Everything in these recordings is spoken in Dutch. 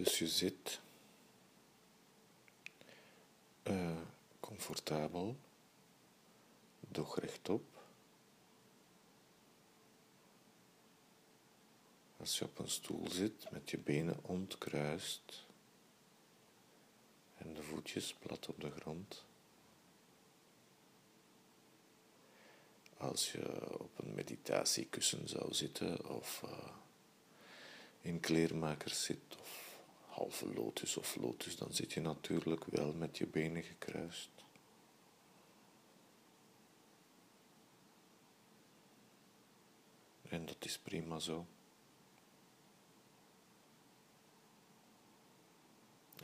Dus je zit uh, comfortabel, doch rechtop. Als je op een stoel zit met je benen ontkruist en de voetjes plat op de grond. Als je op een meditatiekussen zou zitten of uh, in kleermakers zit of halve lotus of lotus, dan zit je natuurlijk wel met je benen gekruist. En dat is prima zo.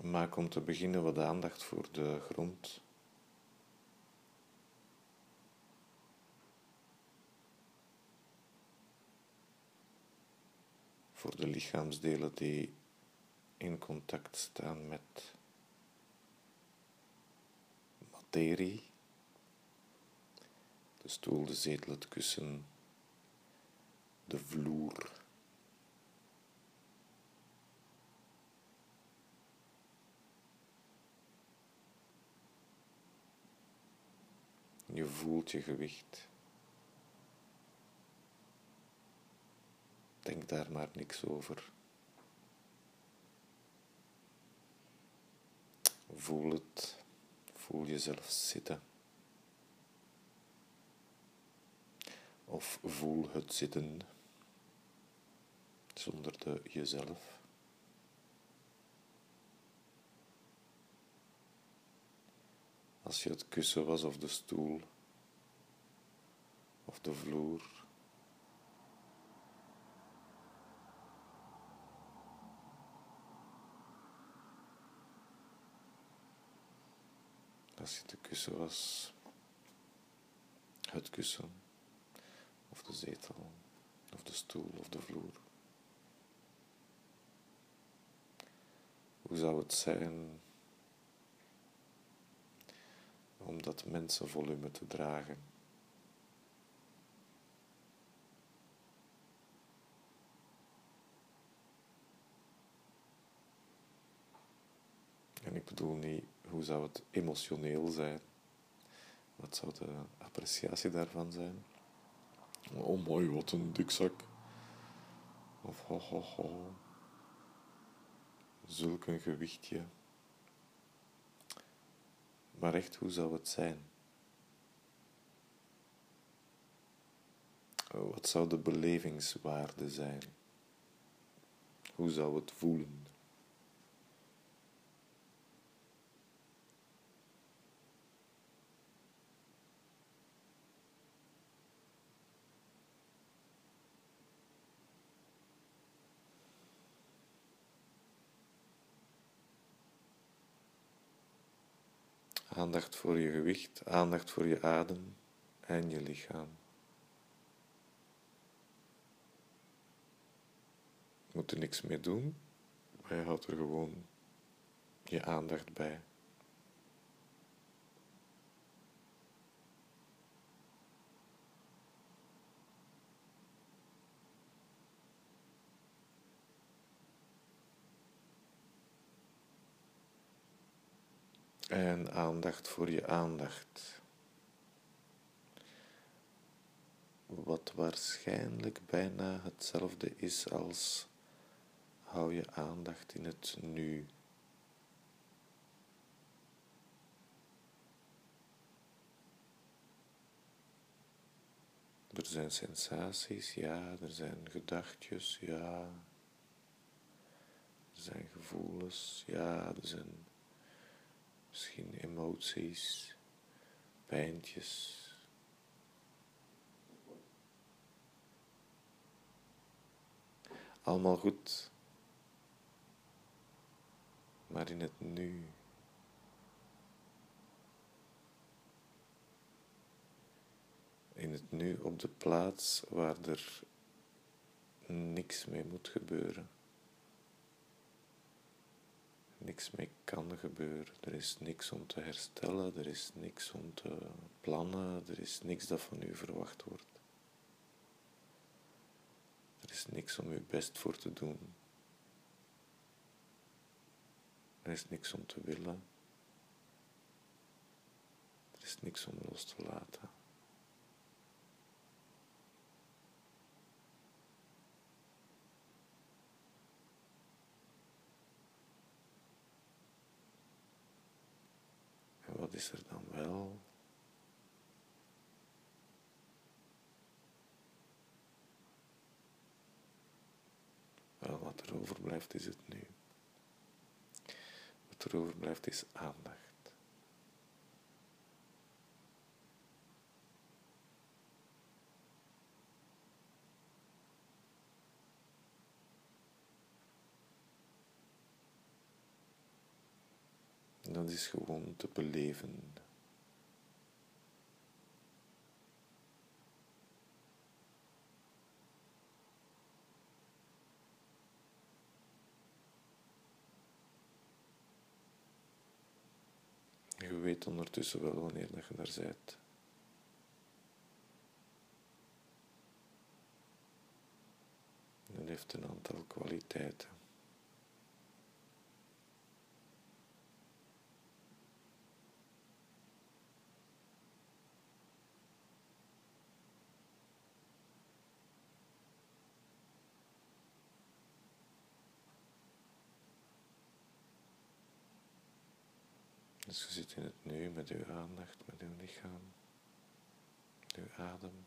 Maak om te beginnen wat aandacht voor de grond. Voor de lichaamsdelen die in contact staan met materie. De stoel, de zetel, het kussen, de vloer. Je voelt je gewicht. Denk daar maar niks over. Voel het. Voel jezelf zitten. Of voel het zitten zonder de jezelf. Als je het kussen was of de stoel of de vloer. Als je de kussen was, het kussen of de zetel of de stoel of de vloer. Hoe zou het zijn om dat mensenvolume te dragen. En ik bedoel niet hoe zou het emotioneel zijn. Wat zou de appreciatie daarvan zijn? Oh mooi, wat een dikzak. Of ho ho ho. Zulk een gewichtje. Maar echt, hoe zou het zijn? Wat zou de belevingswaarde zijn? Hoe zou het voelen? Aandacht voor je gewicht, aandacht voor je adem en je lichaam. Moet er niks mee doen, maar je houdt er gewoon je aandacht bij. En aandacht voor je aandacht. Wat waarschijnlijk bijna hetzelfde is als hou je aandacht in het nu. Er zijn sensaties, ja, er zijn gedachtjes, ja. Er zijn gevoelens, ja, er zijn Misschien emoties, pijntjes. Allemaal goed, maar in het nu. In het nu op de plaats waar er niks mee moet gebeuren niks mee kan gebeuren. Er is niks om te herstellen, er is niks om te plannen, er is niks dat van u verwacht wordt. Er is niks om uw best voor te doen. Er is niks om te willen. Er is niks om los te laten. En wat is er dan wel? Wel, wat er overblijft is het nu. Wat er overblijft is aandacht. Dat is gewoon te beleven. Ondertussen wel wanneer dat je daar bent. Dat heeft een aantal kwaliteiten. Dus je zit in het nu met uw aandacht, met uw lichaam, uw adem.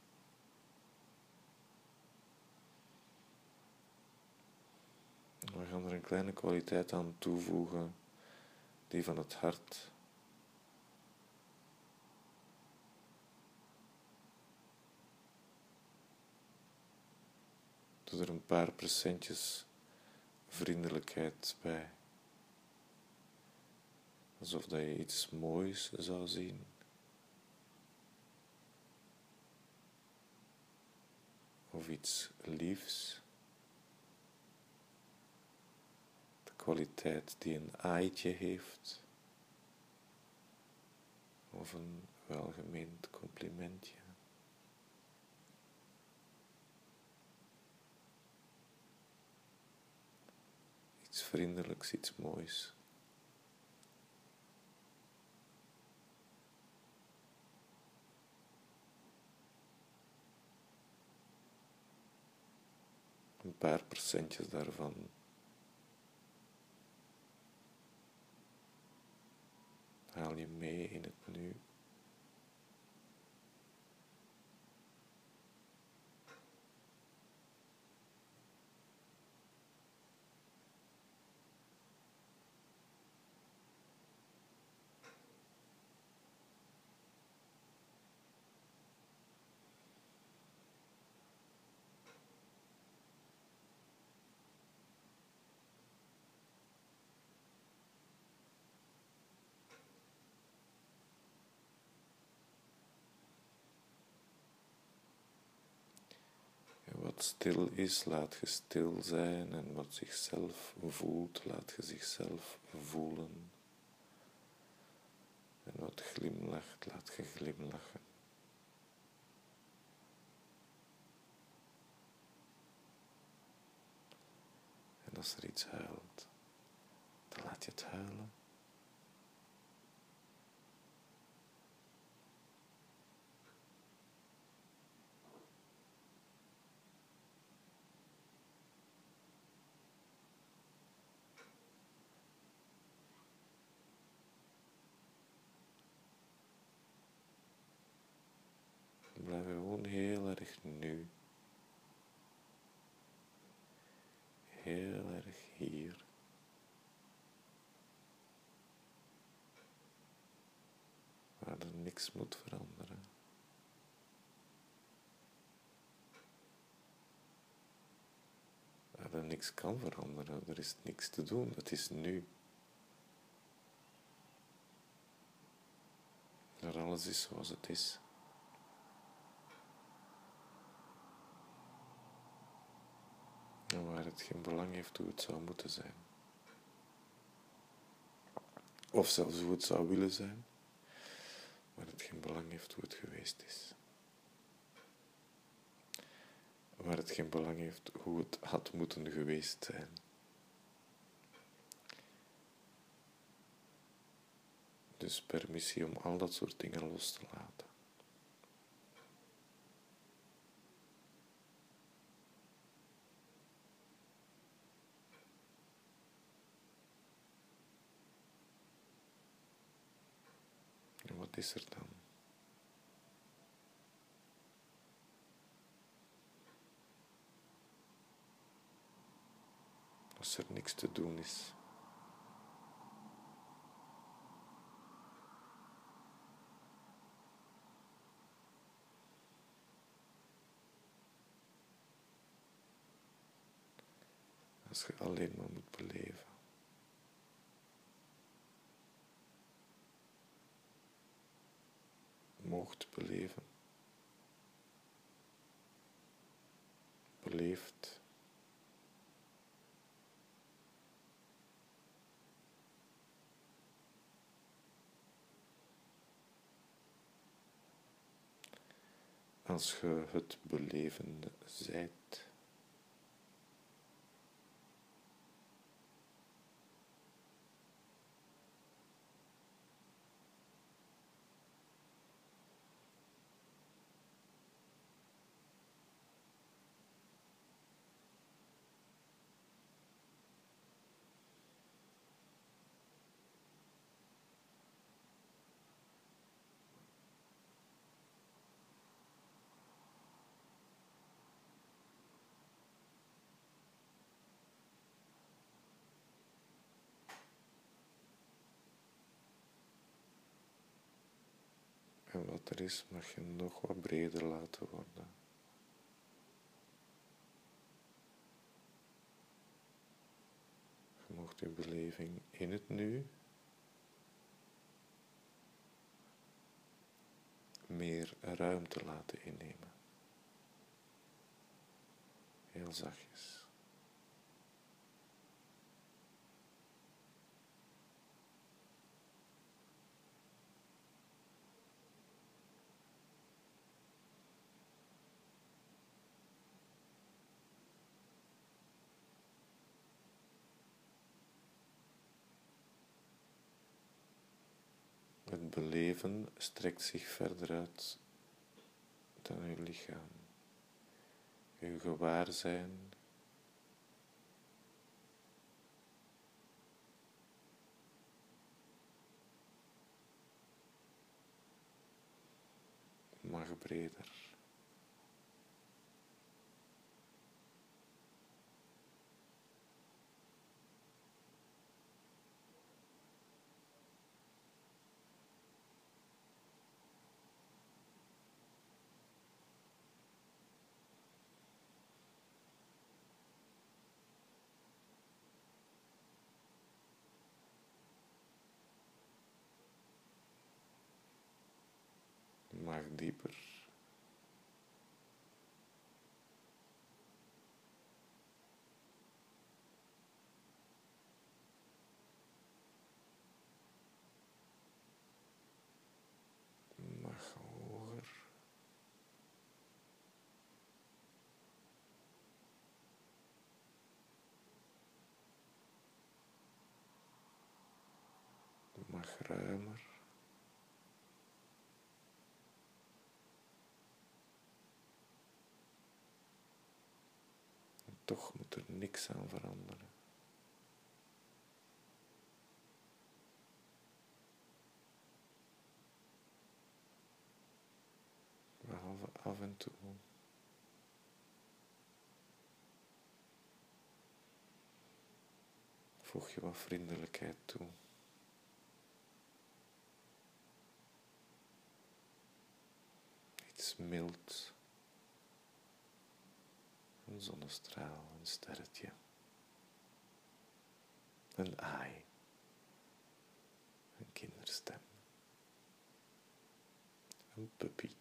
We gaan er een kleine kwaliteit aan toevoegen, die van het hart. Doe er een paar procentjes vriendelijkheid bij. Alsof dat je iets moois zou zien. Of iets liefs. De kwaliteit die een aaitje heeft. Of een welgemeend complimentje. Iets vriendelijks, iets moois. een paar procentjes daarvan. Haal je mee in het nu. Wat stil is, laat je stil zijn en wat zichzelf voelt, laat je zichzelf voelen. En wat glimlacht, laat je glimlachen. En als er iets huilt, dan laat je het huilen. blijf gewoon heel erg nu. Heel erg hier. Waar er niks moet veranderen. Waar er niks kan veranderen. Er is niks te doen. Het is nu. Maar alles is zoals het is. En waar het geen belang heeft hoe het zou moeten zijn. Of zelfs hoe het zou willen zijn, waar het geen belang heeft hoe het geweest is. Waar het geen belang heeft hoe het had moeten geweest zijn. Dus permissie om al dat soort dingen los te laten. Is er dan? Als er niks te doen is. Als je alleen maar moet beleven. Moogt beleven. Beleeft. Als je het belevende zijt. En wat er is, mag je nog wat breder laten worden. Je mocht je beleving in het nu meer ruimte laten innemen. Heel zachtjes. Het beleven strekt zich verder uit dan uw lichaam. Uw gewaarzijn mag breder. Mag dieper. Mag hoger. Mag ruimer. En toch moet er niks aan veranderen. Behalve af en toe. Voeg je wat vriendelijkheid toe. Iets mild. Een zonnestraal, een sterretje. Een aai. Een kinderstem. Een puppy.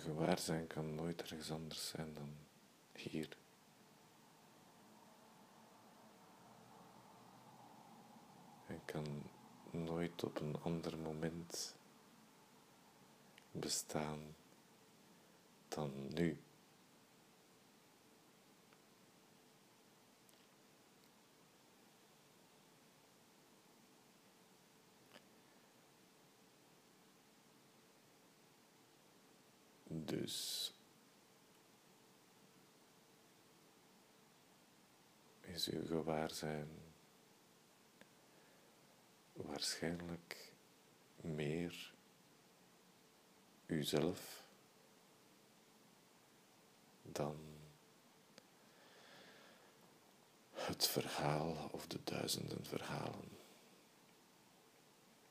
Gewaarzijn kan nooit ergens anders zijn dan hier. En kan nooit op een ander moment bestaan dan nu. Dus is uw gewaarzijn waarschijnlijk meer uzelf dan het verhaal of de duizenden verhalen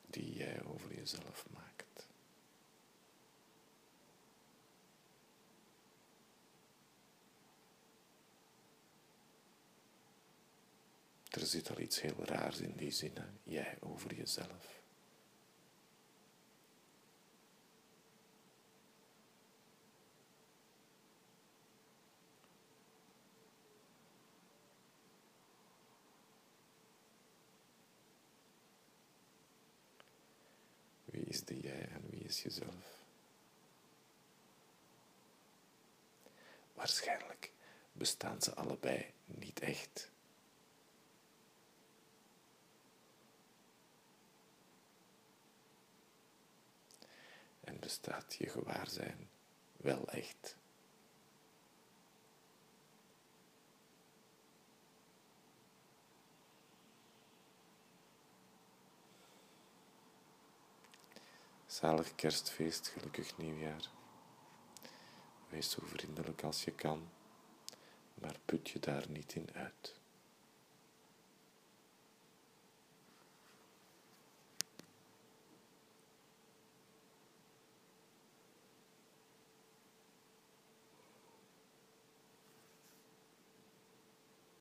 die jij over jezelf maakt. Er zit al iets heel raars in die zinnen, jij over jezelf. Wie is de jij en wie is jezelf? Waarschijnlijk bestaan ze allebei niet echt. En bestaat je gewaarzijn wel echt? Zalig kerstfeest, gelukkig nieuwjaar. Wees zo vriendelijk als je kan, maar put je daar niet in uit.